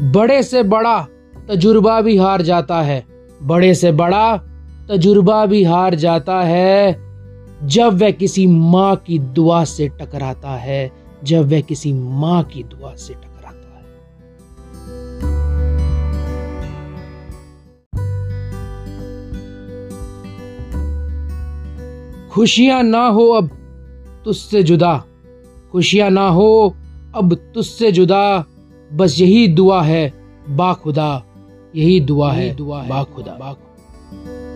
बड़े से बड़ा तजुर्बा भी हार जाता है। बड़े से बड़ा तजुर्बा भी हार जाता है जब वह किसी माँ की दुआ से टकराता है। जब वह किसी माँ की दुआ से टकराता है। खुशियाँ ना हो अब तुझसे जुदा। खुशियाँ ना हो अब तुझसे जुदा। बस यही दुआ है बाखुदा यही दुआ है दुआ बाखुदा बाखुदा